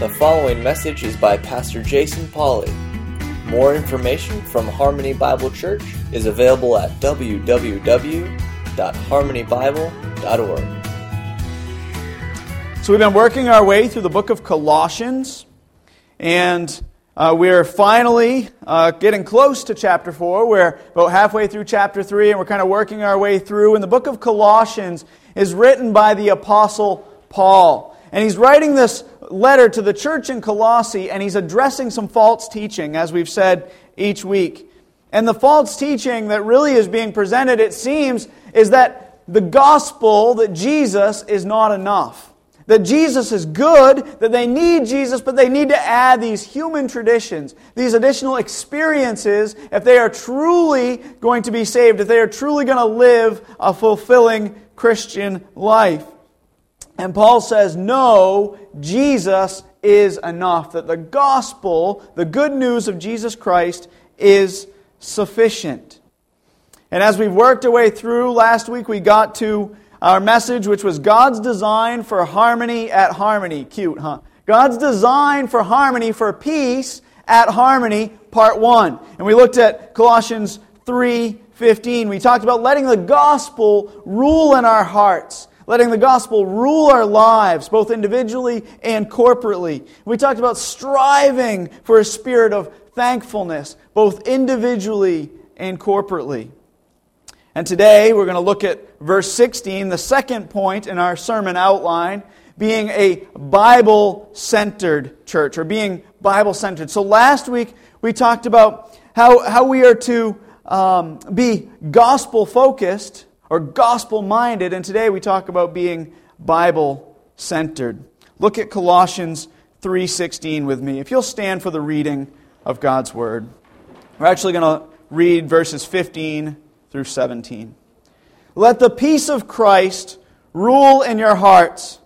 The following message is by Pastor Jason Polly. More information from Harmony Bible Church is available at www.harmonybible.org. So, we've been working our way through the book of Colossians, and uh, we're finally uh, getting close to chapter 4. We're about halfway through chapter 3, and we're kind of working our way through. And the book of Colossians is written by the Apostle Paul. And he's writing this letter to the church in Colossae, and he's addressing some false teaching, as we've said each week. And the false teaching that really is being presented, it seems, is that the gospel that Jesus is not enough. That Jesus is good, that they need Jesus, but they need to add these human traditions, these additional experiences, if they are truly going to be saved, if they are truly going to live a fulfilling Christian life. And Paul says, no, Jesus is enough. That the gospel, the good news of Jesus Christ, is sufficient. And as we've worked our way through, last week we got to our message, which was God's design for harmony at harmony. Cute, huh? God's design for harmony, for peace at harmony, part one. And we looked at Colossians 3 15. We talked about letting the gospel rule in our hearts letting the gospel rule our lives, both individually and corporately. We talked about striving for a spirit of thankfulness, both individually and corporately. And today we're going to look at verse 16, the second point in our sermon outline, being a Bible centered church, or being Bible centered. So last week we talked about how, how we are to um, be gospel focused or gospel minded, and today we talk about being Bible centered. Look at Colossians 3:16 with me. If you'll stand for the reading of God's word. We're actually going to read verses 15 through 17. Let the peace of Christ rule in your hearts,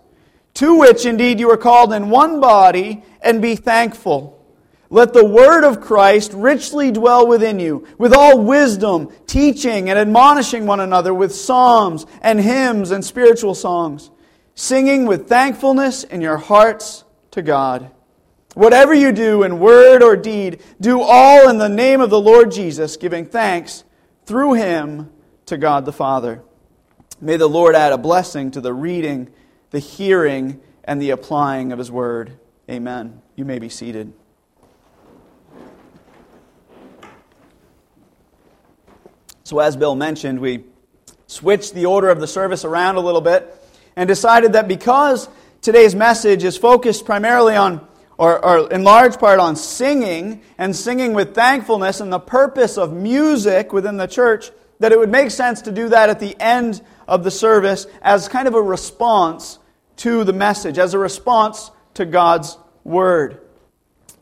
to which indeed you are called in one body, and be thankful. Let the word of Christ richly dwell within you, with all wisdom, teaching and admonishing one another with psalms and hymns and spiritual songs, singing with thankfulness in your hearts to God. Whatever you do in word or deed, do all in the name of the Lord Jesus, giving thanks through him to God the Father. May the Lord add a blessing to the reading, the hearing, and the applying of his word. Amen. You may be seated. So, as Bill mentioned, we switched the order of the service around a little bit and decided that because today's message is focused primarily on, or, or, in large part on singing and singing with thankfulness and the purpose of music within the church, that it would make sense to do that at the end of the service as kind of a response to the message, as a response to God's word.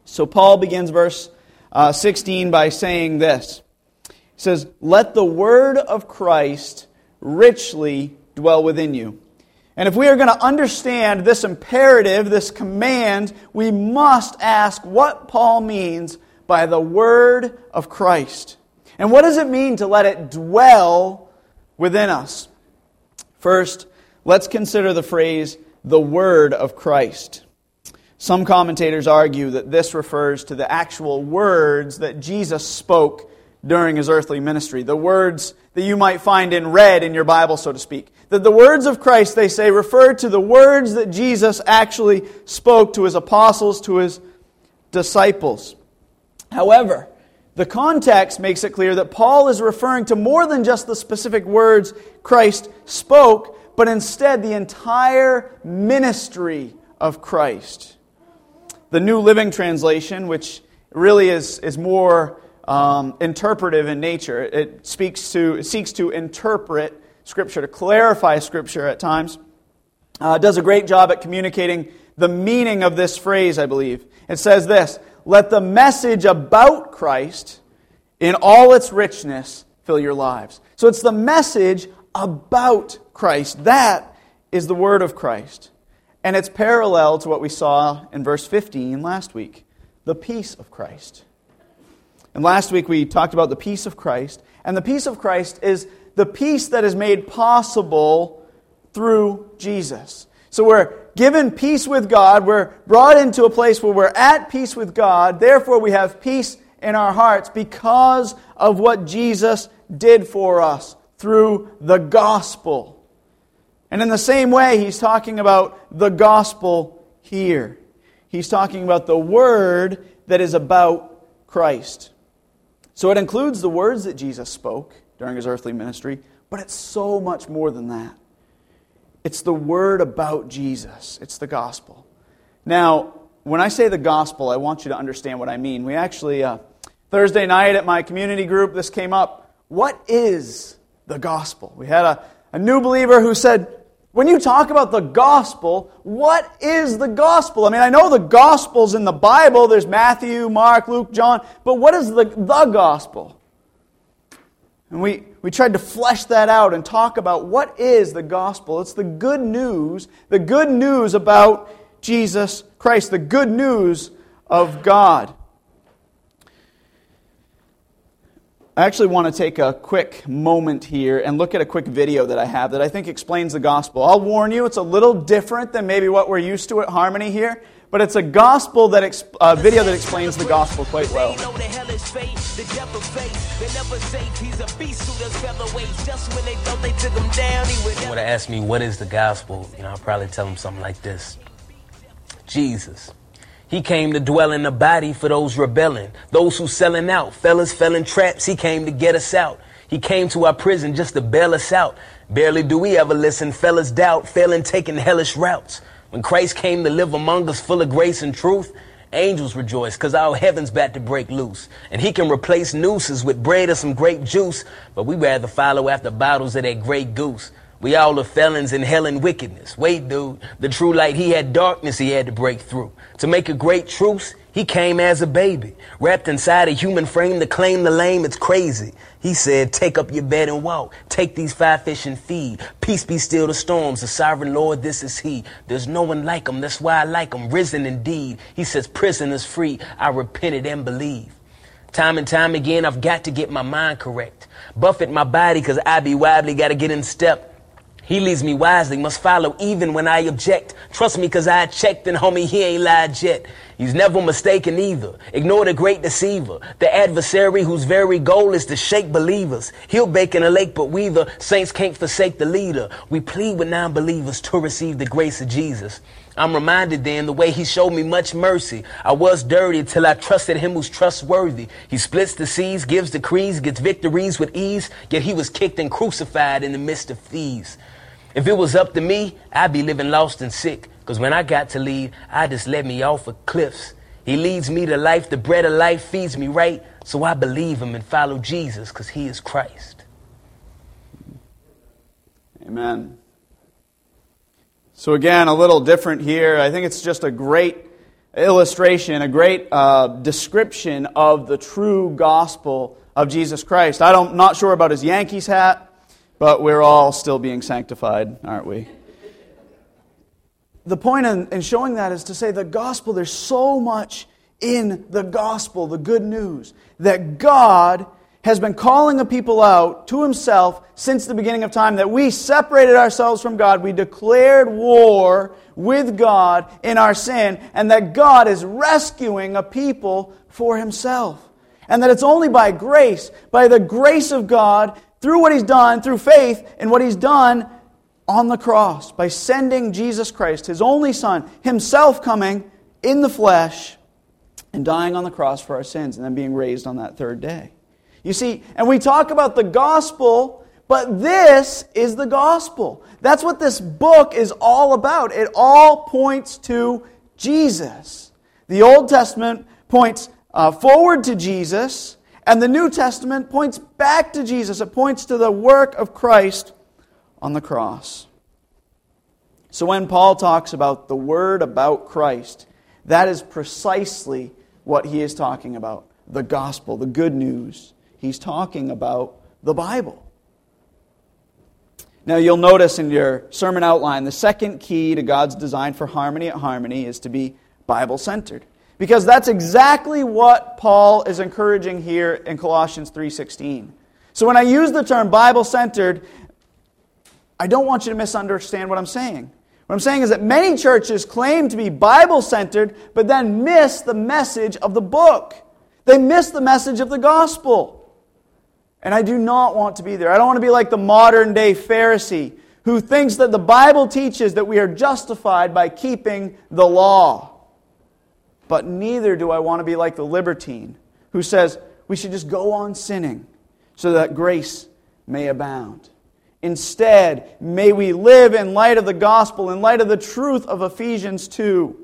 So, Paul begins verse uh, 16 by saying this says, Let the word of Christ richly dwell within you. And if we are going to understand this imperative, this command, we must ask what Paul means by the word of Christ. And what does it mean to let it dwell within us? First, let's consider the phrase, the word of Christ. Some commentators argue that this refers to the actual words that Jesus spoke during his earthly ministry. The words that you might find in red in your Bible, so to speak. That the words of Christ, they say, refer to the words that Jesus actually spoke to his apostles, to his disciples. However, the context makes it clear that Paul is referring to more than just the specific words Christ spoke, but instead the entire ministry of Christ. The New Living Translation, which really is, is more um, interpretive in nature. It speaks to, it seeks to interpret Scripture, to clarify Scripture at times. Uh, does a great job at communicating the meaning of this phrase, I believe. It says this Let the message about Christ in all its richness fill your lives. So it's the message about Christ. That is the word of Christ. And it's parallel to what we saw in verse 15 last week the peace of Christ. And last week we talked about the peace of Christ. And the peace of Christ is the peace that is made possible through Jesus. So we're given peace with God. We're brought into a place where we're at peace with God. Therefore, we have peace in our hearts because of what Jesus did for us through the gospel. And in the same way, he's talking about the gospel here. He's talking about the word that is about Christ. So it includes the words that Jesus spoke during his earthly ministry, but it's so much more than that. It's the word about Jesus, it's the gospel. Now, when I say the gospel, I want you to understand what I mean. We actually, uh, Thursday night at my community group, this came up. What is the gospel? We had a, a new believer who said, when you talk about the gospel, what is the gospel? I mean, I know the gospel's in the Bible. There's Matthew, Mark, Luke, John. But what is the, the gospel? And we, we tried to flesh that out and talk about what is the gospel. It's the good news, the good news about Jesus Christ, the good news of God. I actually want to take a quick moment here and look at a quick video that I have that I think explains the gospel. I'll warn you, it's a little different than maybe what we're used to at Harmony here, but it's a gospel that ex- uh, video that explains the gospel quite well. The devil face, they never safe. He's a beast who does featherweights. Just when they thought they took him down, he Would have asked me what is the gospel, you know, I'll probably tell them something like this: Jesus he came to dwell in the body for those rebelling, those who selling out, fellas fell in traps. He came to get us out. He came to our prison just to bail us out. Barely do we ever listen, fellas doubt, failing taking hellish routes. When Christ came to live among us full of grace and truth, angels rejoice because our heaven's about to break loose. And he can replace nooses with bread or some grape juice, but we rather follow after bottles of that great goose. We all are felons in hell and wickedness. Wait, dude, the true light, he had darkness he had to break through. To make a great truce, he came as a baby, wrapped inside a human frame to claim the lame. It's crazy. He said, take up your bed and walk. Take these five fish and feed. Peace be still the storms. The sovereign Lord, this is he. There's no one like him. That's why I like him. Risen indeed. He says, prison is free. I repented and believe. Time and time again, I've got to get my mind correct. Buffet my body cause I be wobbly, gotta get in step. He leads me wisely, must follow even when I object. Trust me, cause I checked and homie, he ain't lied yet. He's never mistaken either. Ignore the great deceiver, the adversary whose very goal is to shake believers. He'll bake in a lake, but we the saints can't forsake the leader. We plead with non-believers to receive the grace of Jesus. I'm reminded then the way he showed me much mercy. I was dirty till I trusted him who's trustworthy. He splits the seas, gives decrees, gets victories with ease, yet he was kicked and crucified in the midst of thieves. If it was up to me, I'd be living lost and sick. Because when I got to leave, I just let me off of cliffs. He leads me to life. The bread of life feeds me right. So I believe him and follow Jesus because he is Christ. Amen. So, again, a little different here. I think it's just a great illustration, a great uh, description of the true gospel of Jesus Christ. I don't, not sure about his Yankees hat. But we're all still being sanctified, aren't we? The point in, in showing that is to say the gospel, there's so much in the gospel, the good news, that God has been calling a people out to himself since the beginning of time, that we separated ourselves from God. We declared war with God in our sin, and that God is rescuing a people for himself. And that it's only by grace, by the grace of God, through what he's done, through faith in what he's done on the cross, by sending Jesus Christ, his only Son, himself coming in the flesh and dying on the cross for our sins and then being raised on that third day. You see, and we talk about the gospel, but this is the gospel. That's what this book is all about. It all points to Jesus. The Old Testament points uh, forward to Jesus, and the New Testament points back to Jesus, it points to the work of Christ on the cross. So when Paul talks about the word about Christ, that is precisely what he is talking about the gospel, the good news. He's talking about the Bible. Now, you'll notice in your sermon outline the second key to God's design for harmony at Harmony is to be Bible centered. Because that's exactly what Paul is encouraging here in Colossians 3:16. So when I use the term Bible-centered, I don't want you to misunderstand what I'm saying. What I'm saying is that many churches claim to be Bible centered, but then miss the message of the book. They miss the message of the gospel. And I do not want to be there. I don't want to be like the modern day Pharisee who thinks that the Bible teaches that we are justified by keeping the law. But neither do I want to be like the libertine who says we should just go on sinning so that grace may abound. Instead, may we live in light of the gospel, in light of the truth of Ephesians 2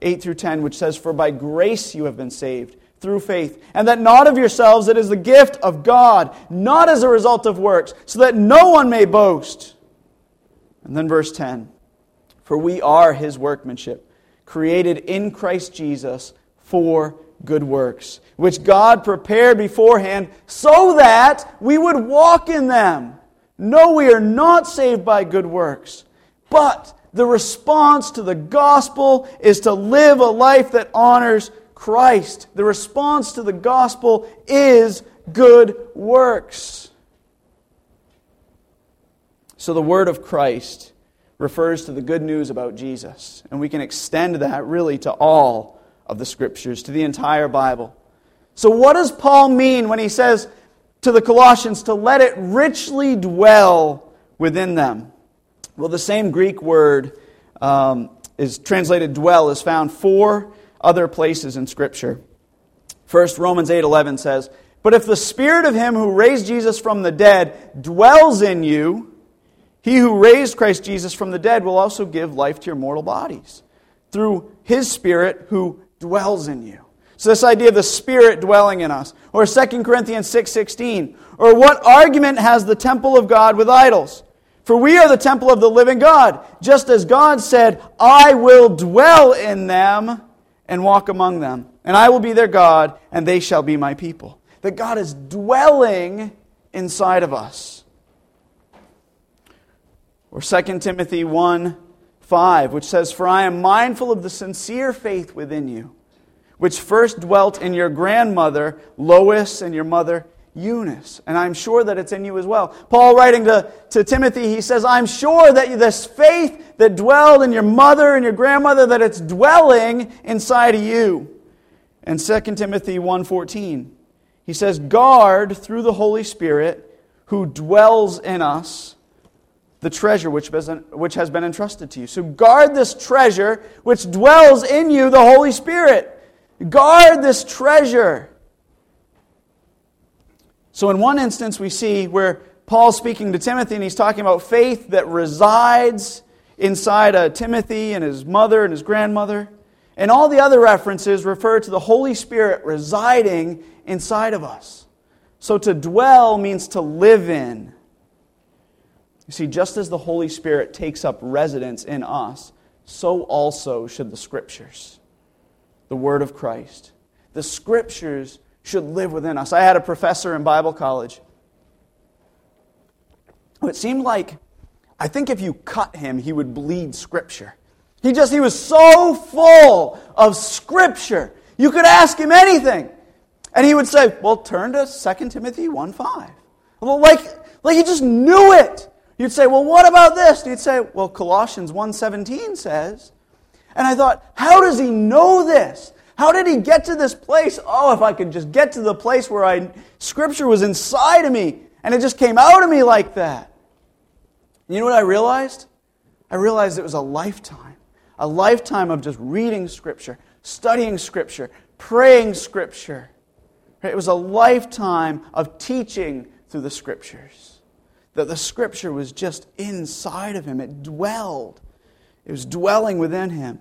8 through 10, which says, For by grace you have been saved through faith, and that not of yourselves, it is the gift of God, not as a result of works, so that no one may boast. And then verse 10 For we are his workmanship, created in Christ Jesus for good works, which God prepared beforehand so that we would walk in them. No, we are not saved by good works. But the response to the gospel is to live a life that honors Christ. The response to the gospel is good works. So the word of Christ refers to the good news about Jesus. And we can extend that really to all of the scriptures, to the entire Bible. So, what does Paul mean when he says, to the Colossians to let it richly dwell within them. Well, the same Greek word um, is translated dwell is found four other places in Scripture. First, Romans 8:11 says, "But if the spirit of him who raised Jesus from the dead dwells in you, he who raised Christ Jesus from the dead will also give life to your mortal bodies through his spirit who dwells in you." So this idea of the Spirit dwelling in us. Or 2 Corinthians 6.16. or what argument has the temple of God with idols? For we are the temple of the living God, just as God said, I will dwell in them and walk among them. And I will be their God, and they shall be my people. That God is dwelling inside of us. Or 2 Timothy 1 5, which says, For I am mindful of the sincere faith within you which first dwelt in your grandmother, Lois, and your mother, Eunice. And I'm sure that it's in you as well. Paul, writing to, to Timothy, he says, I'm sure that this faith that dwelled in your mother and your grandmother, that it's dwelling inside of you. And 2 Timothy 1.14, he says, Guard through the Holy Spirit who dwells in us the treasure which has been entrusted to you. So guard this treasure which dwells in you, the Holy Spirit. Guard this treasure. So, in one instance, we see where Paul's speaking to Timothy and he's talking about faith that resides inside of Timothy and his mother and his grandmother. And all the other references refer to the Holy Spirit residing inside of us. So, to dwell means to live in. You see, just as the Holy Spirit takes up residence in us, so also should the Scriptures the Word of Christ. The Scriptures should live within us. I had a professor in Bible college. It seemed like, I think if you cut him, he would bleed Scripture. He just, he was so full of Scripture. You could ask him anything. And he would say, well, turn to 2 Timothy 1 5. Well, like, like he just knew it. You'd say, well, what about this? And he'd say, well, Colossians 1.17 says. And I thought, how does he know this? How did he get to this place? Oh, if I could just get to the place where I scripture was inside of me and it just came out of me like that. You know what I realized? I realized it was a lifetime. A lifetime of just reading scripture, studying scripture, praying scripture. It was a lifetime of teaching through the scriptures. That the scripture was just inside of him. It dwelled. It was dwelling within him.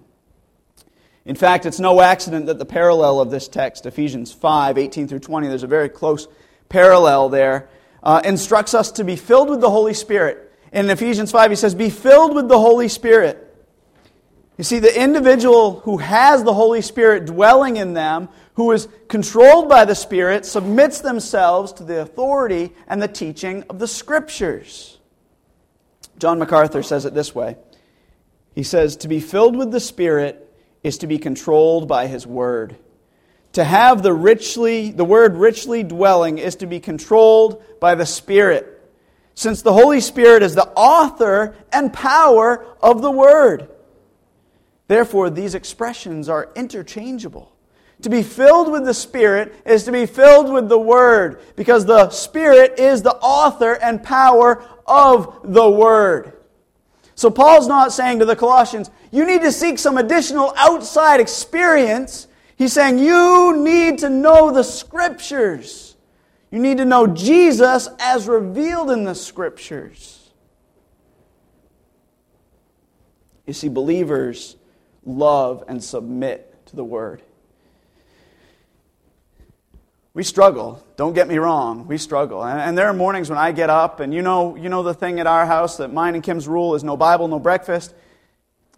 In fact, it's no accident that the parallel of this text, Ephesians 5 18 through 20, there's a very close parallel there, uh, instructs us to be filled with the Holy Spirit. In Ephesians 5, he says, Be filled with the Holy Spirit. You see, the individual who has the Holy Spirit dwelling in them, who is controlled by the Spirit, submits themselves to the authority and the teaching of the Scriptures. John MacArthur says it this way He says, To be filled with the Spirit is to be controlled by his word. To have the richly the word richly dwelling is to be controlled by the spirit. since the Holy Spirit is the author and power of the Word. Therefore, these expressions are interchangeable. To be filled with the Spirit is to be filled with the Word, because the Spirit is the author and power of the Word. So, Paul's not saying to the Colossians, you need to seek some additional outside experience. He's saying, you need to know the Scriptures. You need to know Jesus as revealed in the Scriptures. You see, believers love and submit to the Word. We struggle. Don't get me wrong. We struggle. And, there are mornings when I get up, and you know, you know the thing at our house that mine and Kim's rule is no Bible, no breakfast.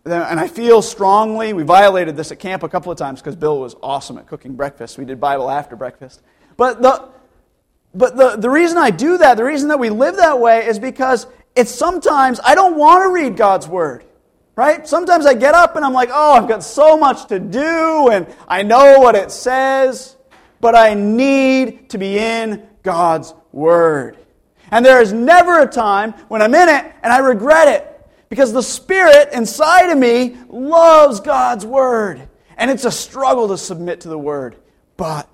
And I feel strongly, we violated this at camp a couple of times because Bill was awesome at cooking breakfast. We did Bible after breakfast. But, the, but the, the reason I do that, the reason that we live that way, is because it's sometimes I don't want to read God's Word. Right? Sometimes I get up and I'm like, oh, I've got so much to do, and I know what it says but I need to be in God's Word. And there is never a time when I'm in it and I regret it because the Spirit inside of me loves God's Word. And it's a struggle to submit to the Word. But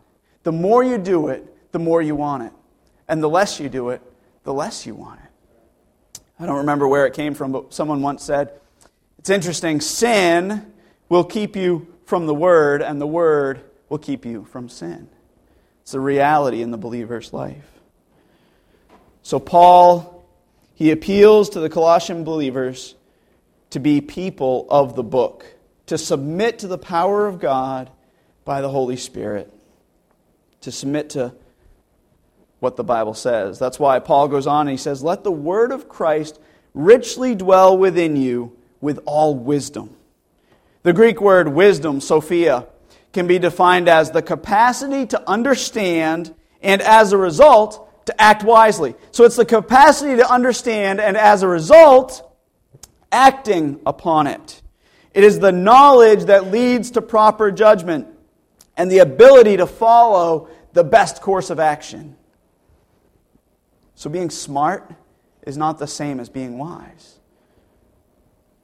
the more you do it, the more you want it. And the less you do it, the less you want it. I don't remember where it came from, but someone once said, It's interesting, sin will keep you from the Word, and the Word will keep you from sin. It's a reality in the believer's life. So, Paul, he appeals to the Colossian believers to be people of the book, to submit to the power of God by the Holy Spirit, to submit to what the Bible says. That's why Paul goes on and he says, Let the word of Christ richly dwell within you with all wisdom. The Greek word wisdom, Sophia, can be defined as the capacity to understand and as a result to act wisely. So it's the capacity to understand and as a result acting upon it. It is the knowledge that leads to proper judgment and the ability to follow the best course of action. So being smart is not the same as being wise.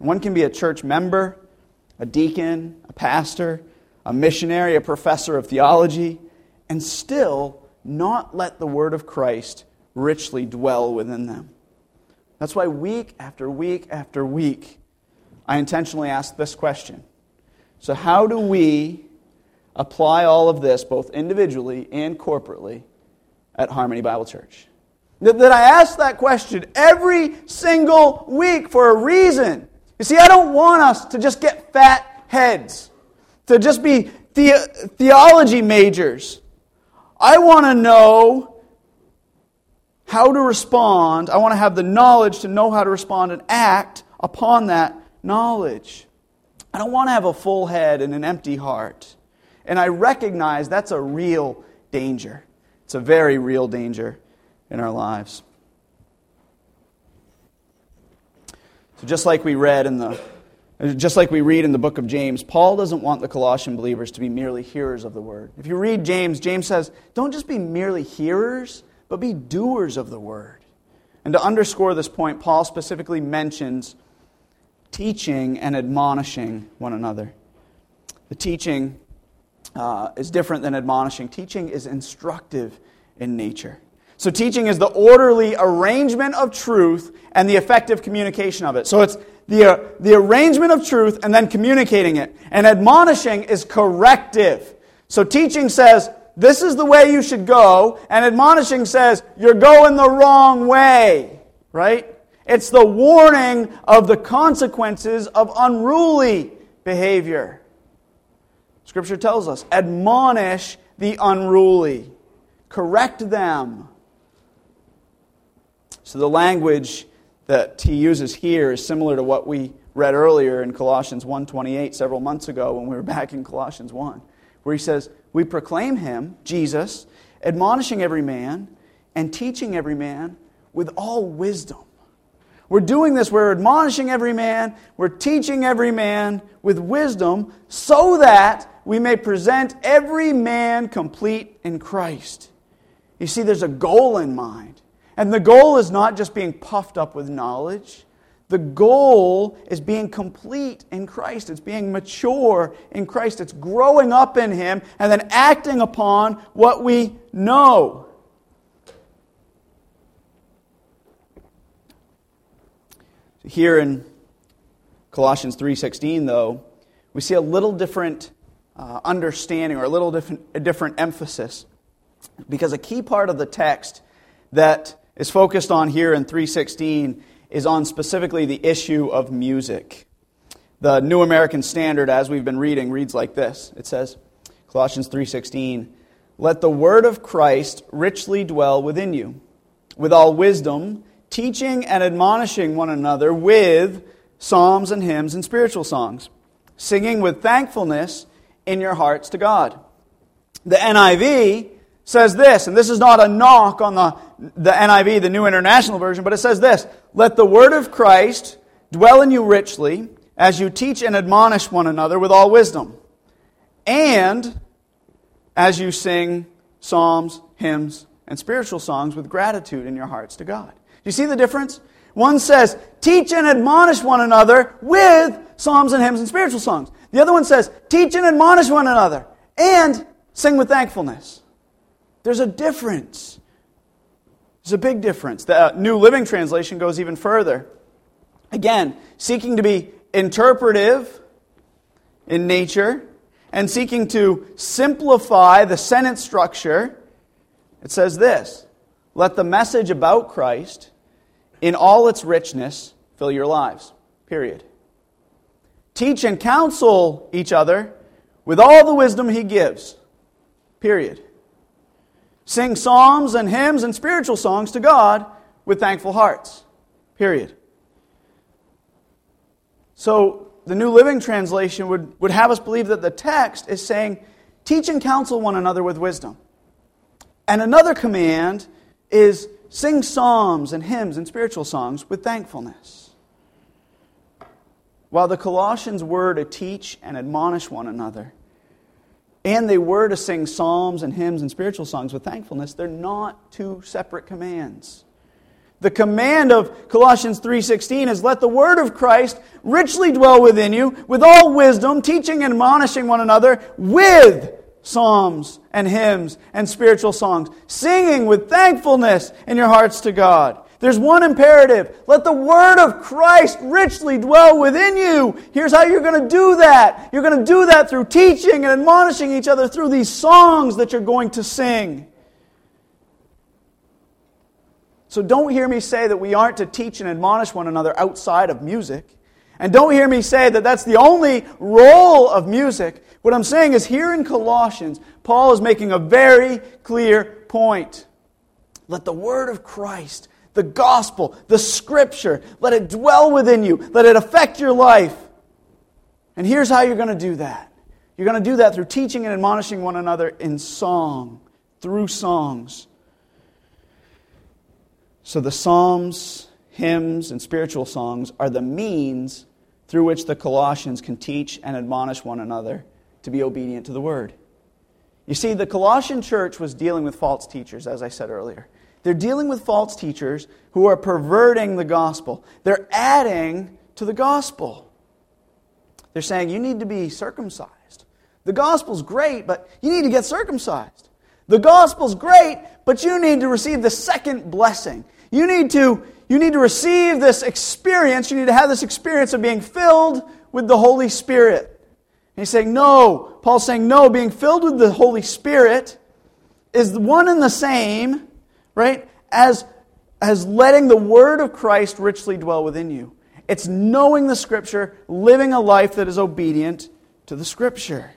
One can be a church member, a deacon, a pastor, a missionary, a professor of theology, and still not let the word of Christ richly dwell within them. That's why week after week after week, I intentionally ask this question. So, how do we apply all of this, both individually and corporately, at Harmony Bible Church? That I ask that question every single week for a reason. You see, I don't want us to just get fat heads to just be the- theology majors. I want to know how to respond. I want to have the knowledge to know how to respond and act upon that knowledge. I don't want to have a full head and an empty heart. And I recognize that's a real danger. It's a very real danger in our lives. So, just like we read in the just like we read in the book of James, Paul doesn't want the Colossian believers to be merely hearers of the word. If you read James, James says, don't just be merely hearers, but be doers of the word. And to underscore this point, Paul specifically mentions teaching and admonishing one another. The teaching uh, is different than admonishing, teaching is instructive in nature. So, teaching is the orderly arrangement of truth and the effective communication of it. So, it's the, uh, the arrangement of truth and then communicating it. And admonishing is corrective. So teaching says, this is the way you should go, and admonishing says, you're going the wrong way, right? It's the warning of the consequences of unruly behavior. Scripture tells us, admonish the unruly, correct them. So the language that he uses here is similar to what we read earlier in Colossians 1:28 several months ago when we were back in Colossians 1, where he says, "We proclaim him, Jesus, admonishing every man and teaching every man with all wisdom." We're doing this, we're admonishing every man, we're teaching every man with wisdom so that we may present every man complete in Christ. You see, there's a goal in mind. And the goal is not just being puffed up with knowledge. The goal is being complete in Christ. It's being mature in Christ. It's growing up in Him and then acting upon what we know. Here in Colossians 3:16 though, we see a little different uh, understanding or a little different, a different emphasis. Because a key part of the text that is focused on here in 316 is on specifically the issue of music. The New American Standard as we've been reading reads like this. It says Colossians 3:16, "Let the word of Christ richly dwell within you, with all wisdom, teaching and admonishing one another with psalms and hymns and spiritual songs, singing with thankfulness in your hearts to God." The NIV says this, and this is not a knock on the, the NIV, the New International Version, but it says this Let the word of Christ dwell in you richly as you teach and admonish one another with all wisdom, and as you sing psalms, hymns, and spiritual songs with gratitude in your hearts to God. Do you see the difference? One says, teach and admonish one another with psalms and hymns and spiritual songs. The other one says, teach and admonish one another and sing with thankfulness. There's a difference. There's a big difference. The uh, New Living Translation goes even further. Again, seeking to be interpretive in nature and seeking to simplify the sentence structure, it says this Let the message about Christ in all its richness fill your lives. Period. Teach and counsel each other with all the wisdom he gives. Period. Sing psalms and hymns and spiritual songs to God with thankful hearts. Period. So, the New Living Translation would, would have us believe that the text is saying, teach and counsel one another with wisdom. And another command is sing psalms and hymns and spiritual songs with thankfulness. While the Colossians were to teach and admonish one another, and they were to sing psalms and hymns and spiritual songs with thankfulness, they're not two separate commands. The command of Colossians 3:16 is let the word of Christ richly dwell within you with all wisdom, teaching and admonishing one another with psalms and hymns and spiritual songs, singing with thankfulness in your hearts to God. There's one imperative. Let the word of Christ richly dwell within you. Here's how you're going to do that. You're going to do that through teaching and admonishing each other through these songs that you're going to sing. So don't hear me say that we aren't to teach and admonish one another outside of music. And don't hear me say that that's the only role of music. What I'm saying is here in Colossians, Paul is making a very clear point. Let the word of Christ the gospel, the scripture. Let it dwell within you. Let it affect your life. And here's how you're going to do that you're going to do that through teaching and admonishing one another in song, through songs. So the Psalms, hymns, and spiritual songs are the means through which the Colossians can teach and admonish one another to be obedient to the word. You see, the Colossian church was dealing with false teachers, as I said earlier. They're dealing with false teachers who are perverting the gospel. They're adding to the gospel. They're saying you need to be circumcised. The gospel's great, but you need to get circumcised. The gospel's great, but you need to receive the second blessing. You need to, you need to receive this experience. You need to have this experience of being filled with the Holy Spirit. And he's saying, no. Paul's saying, no, being filled with the Holy Spirit is one and the same right? As, as letting the word of Christ richly dwell within you. It's knowing the Scripture, living a life that is obedient to the Scripture.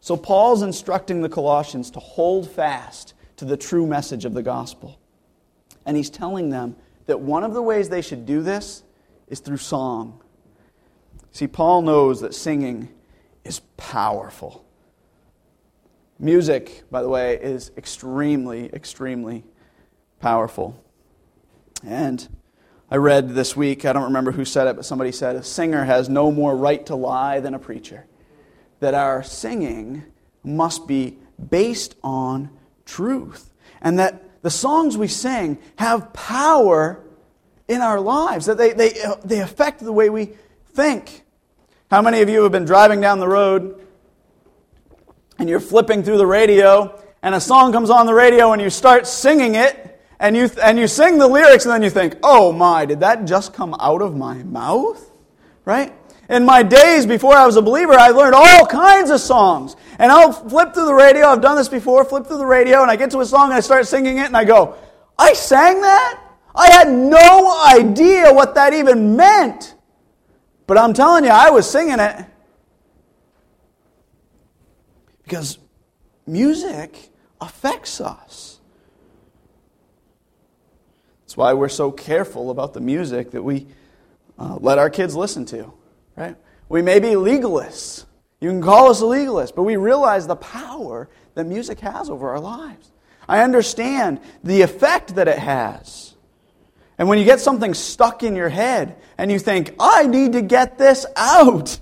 So Paul's instructing the Colossians to hold fast to the true message of the gospel. And he's telling them that one of the ways they should do this is through song. See, Paul knows that singing is powerful. Music, by the way, is extremely, extremely powerful. And I read this week, I don't remember who said it, but somebody said, a singer has no more right to lie than a preacher. That our singing must be based on truth. And that the songs we sing have power in our lives, that they, they, they affect the way we think. How many of you have been driving down the road and you're flipping through the radio and a song comes on the radio and you start singing it and you, and you sing the lyrics and then you think, oh my, did that just come out of my mouth? Right? In my days before I was a believer, I learned all kinds of songs. And I'll flip through the radio. I've done this before. Flip through the radio and I get to a song and I start singing it and I go, I sang that? I had no idea what that even meant. But I'm telling you, I was singing it. Because music affects us. That's why we're so careful about the music that we uh, let our kids listen to, right? We may be legalists. You can call us a legalist, but we realize the power that music has over our lives. I understand the effect that it has. And when you get something stuck in your head and you think, I need to get this out,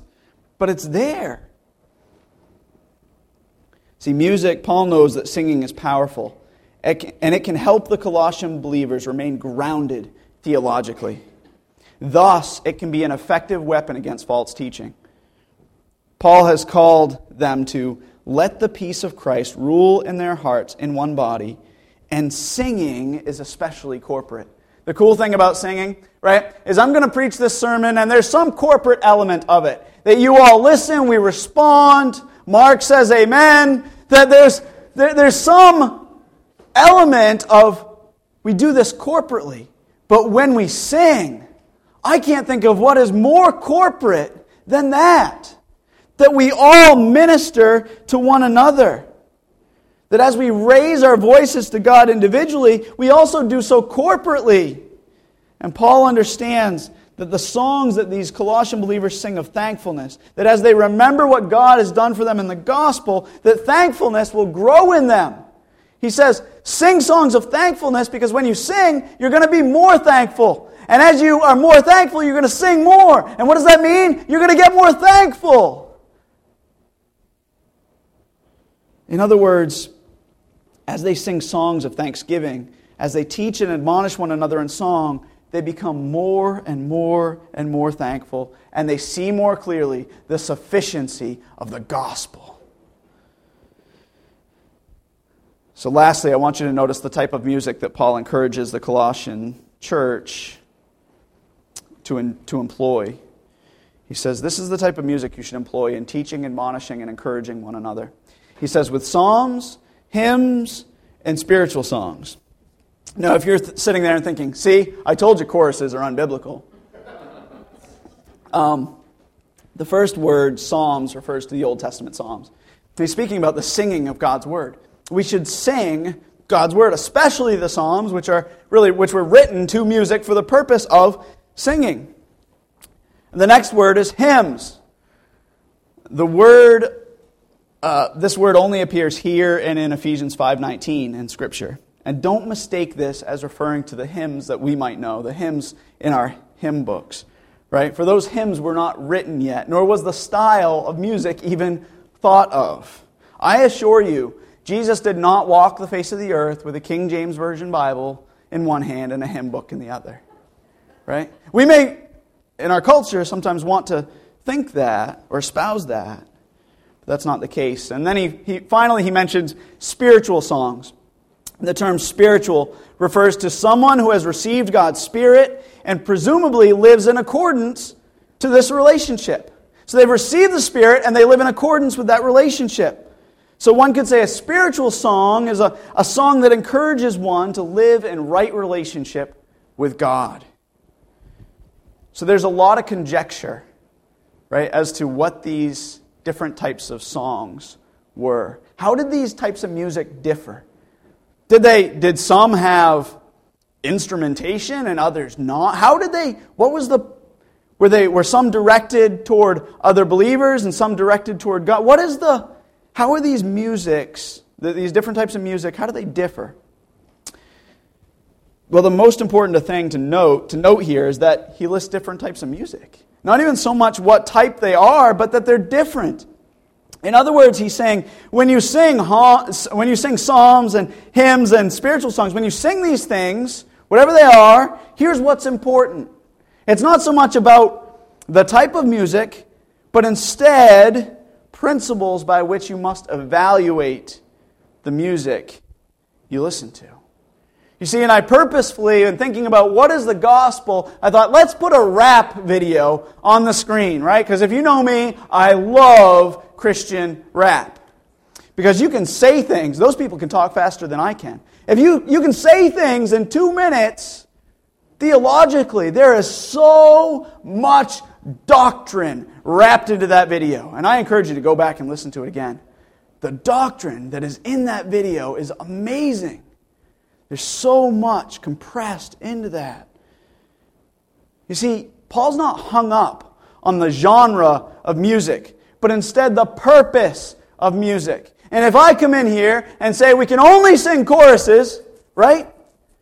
but it's there. See, music, Paul knows that singing is powerful, and it can help the Colossian believers remain grounded theologically. Thus, it can be an effective weapon against false teaching. Paul has called them to let the peace of Christ rule in their hearts in one body, and singing is especially corporate. The cool thing about singing, right, is I'm going to preach this sermon, and there's some corporate element of it. That you all listen, we respond, Mark says amen, that there's, there, there's some element of we do this corporately. But when we sing, I can't think of what is more corporate than that. That we all minister to one another. That as we raise our voices to God individually, we also do so corporately. And Paul understands that the songs that these Colossian believers sing of thankfulness, that as they remember what God has done for them in the gospel, that thankfulness will grow in them. He says, sing songs of thankfulness because when you sing, you're going to be more thankful. And as you are more thankful, you're going to sing more. And what does that mean? You're going to get more thankful. In other words, as they sing songs of thanksgiving, as they teach and admonish one another in song, they become more and more and more thankful, and they see more clearly the sufficiency of the gospel. So, lastly, I want you to notice the type of music that Paul encourages the Colossian church to, in, to employ. He says, This is the type of music you should employ in teaching, admonishing, and encouraging one another. He says, with psalms, hymns, and spiritual songs. Now, if you're th- sitting there and thinking, see, I told you choruses are unbiblical. Um, the first word, Psalms, refers to the Old Testament Psalms. He's speaking about the singing of God's Word. We should sing God's Word, especially the Psalms, which are really which were written to music for the purpose of singing. And the next word is hymns. The word, uh, this word only appears here and in Ephesians 5.19 in Scripture. And don't mistake this as referring to the hymns that we might know, the hymns in our hymn books, right? For those hymns were not written yet, nor was the style of music even thought of. I assure you, Jesus did not walk the face of the earth with a King James Version Bible in one hand and a hymn book in the other, right? We may, in our culture, sometimes want to think that or espouse that, but that's not the case. And then he, he finally he mentions spiritual songs. The term spiritual refers to someone who has received God's Spirit and presumably lives in accordance to this relationship. So they've received the Spirit and they live in accordance with that relationship. So one could say a spiritual song is a, a song that encourages one to live in right relationship with God. So there's a lot of conjecture, right, as to what these different types of songs were. How did these types of music differ? Did they did some have instrumentation and others not? How did they what was the were they were some directed toward other believers and some directed toward God? What is the how are these musics, these different types of music, how do they differ? Well, the most important thing to note, to note here is that he lists different types of music. Not even so much what type they are, but that they're different. In other words, he's saying when you sing when you sing psalms and hymns and spiritual songs, when you sing these things, whatever they are, here's what's important. It's not so much about the type of music, but instead principles by which you must evaluate the music you listen to. You see, and I purposefully, in thinking about what is the gospel, I thought, let's put a rap video on the screen, right? Because if you know me, I love Christian rap. Because you can say things, those people can talk faster than I can. If you, you can say things in two minutes, theologically, there is so much doctrine wrapped into that video. And I encourage you to go back and listen to it again. The doctrine that is in that video is amazing. There's so much compressed into that. You see, Paul's not hung up on the genre of music, but instead the purpose of music. And if I come in here and say we can only sing choruses, right?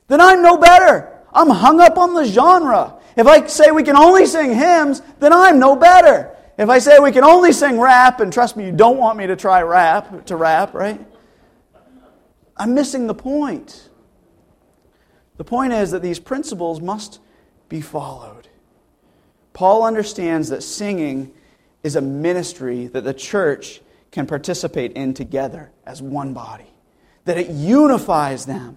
Then I'm no better. I'm hung up on the genre. If I say we can only sing hymns, then I'm no better. If I say we can only sing rap, and trust me, you don't want me to try rap, to rap, right? I'm missing the point. The point is that these principles must be followed. Paul understands that singing is a ministry that the church can participate in together as one body, that it unifies them,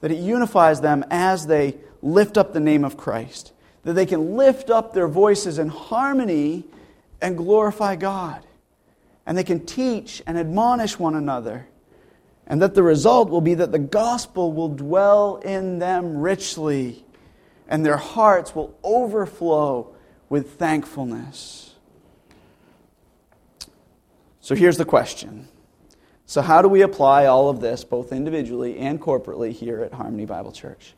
that it unifies them as they lift up the name of Christ, that they can lift up their voices in harmony and glorify God, and they can teach and admonish one another. And that the result will be that the gospel will dwell in them richly, and their hearts will overflow with thankfulness. So here's the question. So, how do we apply all of this, both individually and corporately, here at Harmony Bible Church?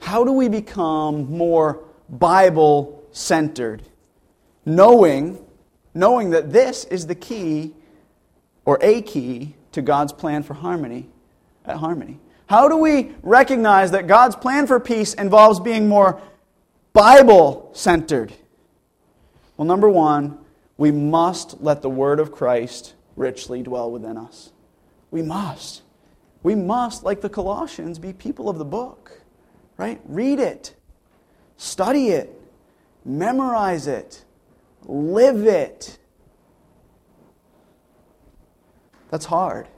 How do we become more Bible centered, knowing, knowing that this is the key or a key to God's plan for harmony at Harmony? How do we recognize that God's plan for peace involves being more Bible centered? Well, number one, we must let the Word of Christ richly dwell within us. We must. We must, like the Colossians, be people of the book, right? Read it, study it, memorize it, live it. That's hard.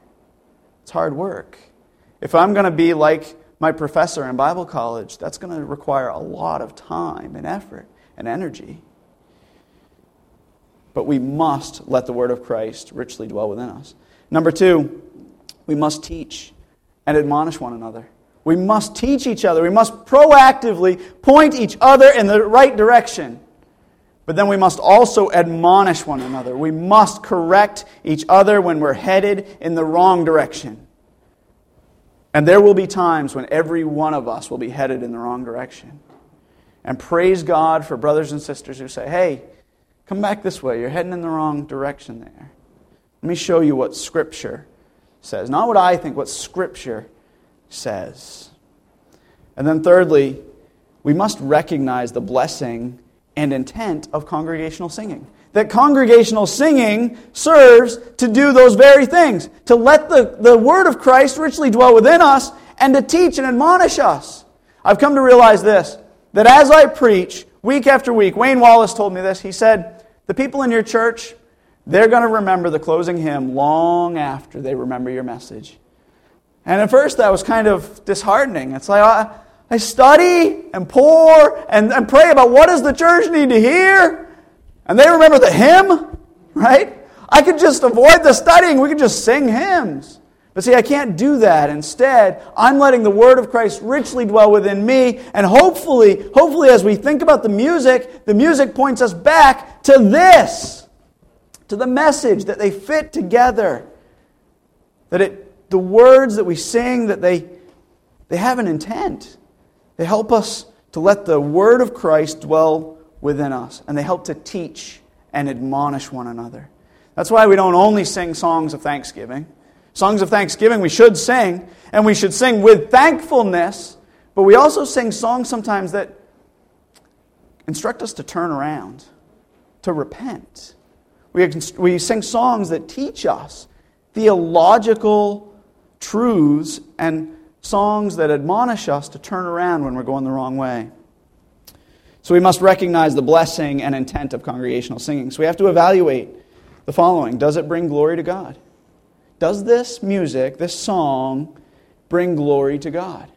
It's hard work. If I'm going to be like my professor in Bible college, that's going to require a lot of time and effort and energy. But we must let the word of Christ richly dwell within us. Number two, we must teach and admonish one another. We must teach each other. We must proactively point each other in the right direction. But then we must also admonish one another. We must correct each other when we're headed in the wrong direction. And there will be times when every one of us will be headed in the wrong direction. And praise God for brothers and sisters who say, hey, come back this way. You're heading in the wrong direction there. Let me show you what Scripture says. Not what I think, what Scripture says. And then, thirdly, we must recognize the blessing and intent of congregational singing. That congregational singing serves to do those very things, to let the, the word of Christ richly dwell within us and to teach and admonish us. I've come to realize this that as I preach week after week, Wayne Wallace told me this. He said, The people in your church, they're going to remember the closing hymn long after they remember your message. And at first, that was kind of disheartening. It's like, I, I study and pour and, and pray about what does the church need to hear. And they remember the hymn, right? I could just avoid the studying. We could just sing hymns. But see, I can't do that. Instead, I'm letting the word of Christ richly dwell within me. And hopefully, hopefully, as we think about the music, the music points us back to this, to the message that they fit together. That it, the words that we sing, that they, they have an intent. They help us to let the word of Christ dwell within us, and they help to teach and admonish one another. That's why we don't only sing songs of thanksgiving. Songs of thanksgiving we should sing, and we should sing with thankfulness, but we also sing songs sometimes that instruct us to turn around, to repent. We, we sing songs that teach us theological truths and songs that admonish us to turn around when we're going the wrong way. So we must recognize the blessing and intent of congregational singing. So we have to evaluate the following Does it bring glory to God? Does this music, this song, bring glory to God?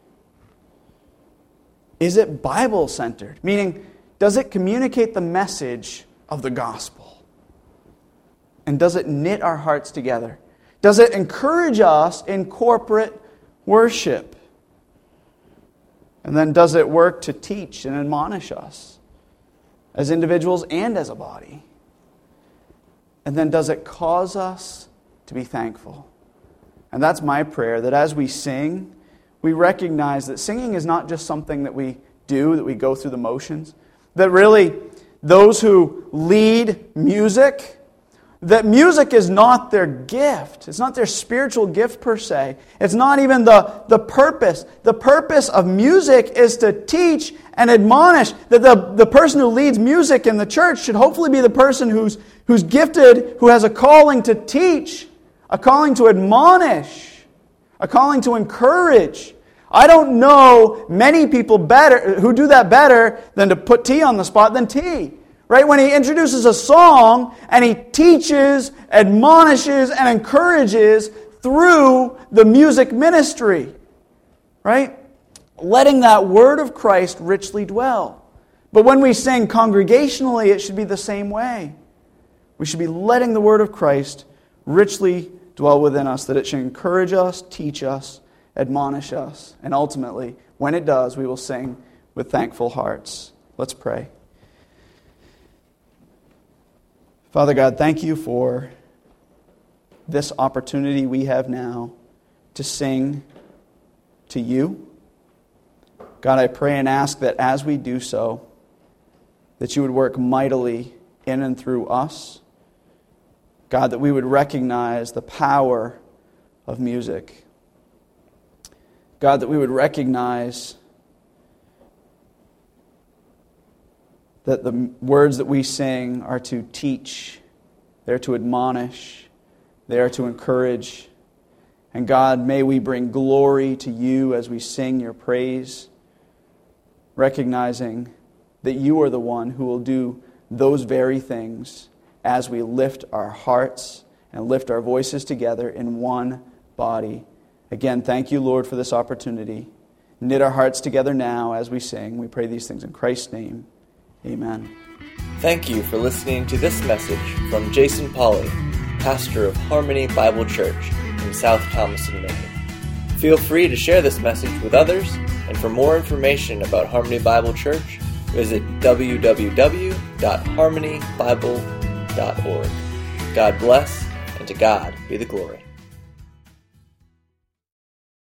Is it Bible centered? Meaning, does it communicate the message of the gospel? And does it knit our hearts together? Does it encourage us in corporate worship? And then does it work to teach and admonish us as individuals and as a body? And then does it cause us to be thankful? And that's my prayer that as we sing, we recognize that singing is not just something that we do, that we go through the motions, that really those who lead music, that music is not their gift. It's not their spiritual gift per se. It's not even the, the purpose. The purpose of music is to teach and admonish. That the, the person who leads music in the church should hopefully be the person who's, who's gifted, who has a calling to teach, a calling to admonish, a calling to encourage. I don't know many people better who do that better than to put T on the spot than T. Right? When he introduces a song and he teaches, admonishes, and encourages through the music ministry. Right? Letting that word of Christ richly dwell. But when we sing congregationally, it should be the same way. We should be letting the word of Christ richly dwell within us, that it should encourage us, teach us, admonish us, and ultimately, when it does, we will sing with thankful hearts. Let's pray. Father God, thank you for this opportunity we have now to sing to you. God, I pray and ask that as we do so, that you would work mightily in and through us. God, that we would recognize the power of music. God, that we would recognize that the words that we sing are to teach, they're to admonish, they are to encourage. And God, may we bring glory to you as we sing your praise, recognizing that you are the one who will do those very things as we lift our hearts and lift our voices together in one body. Again, thank you, Lord, for this opportunity. Knit our hearts together now as we sing. We pray these things in Christ's name. Amen. Thank you for listening to this message from Jason Polly, pastor of Harmony Bible Church in South Thomaston, Maine. Feel free to share this message with others, and for more information about Harmony Bible Church, visit www.harmonybible.org. God bless, and to God be the glory.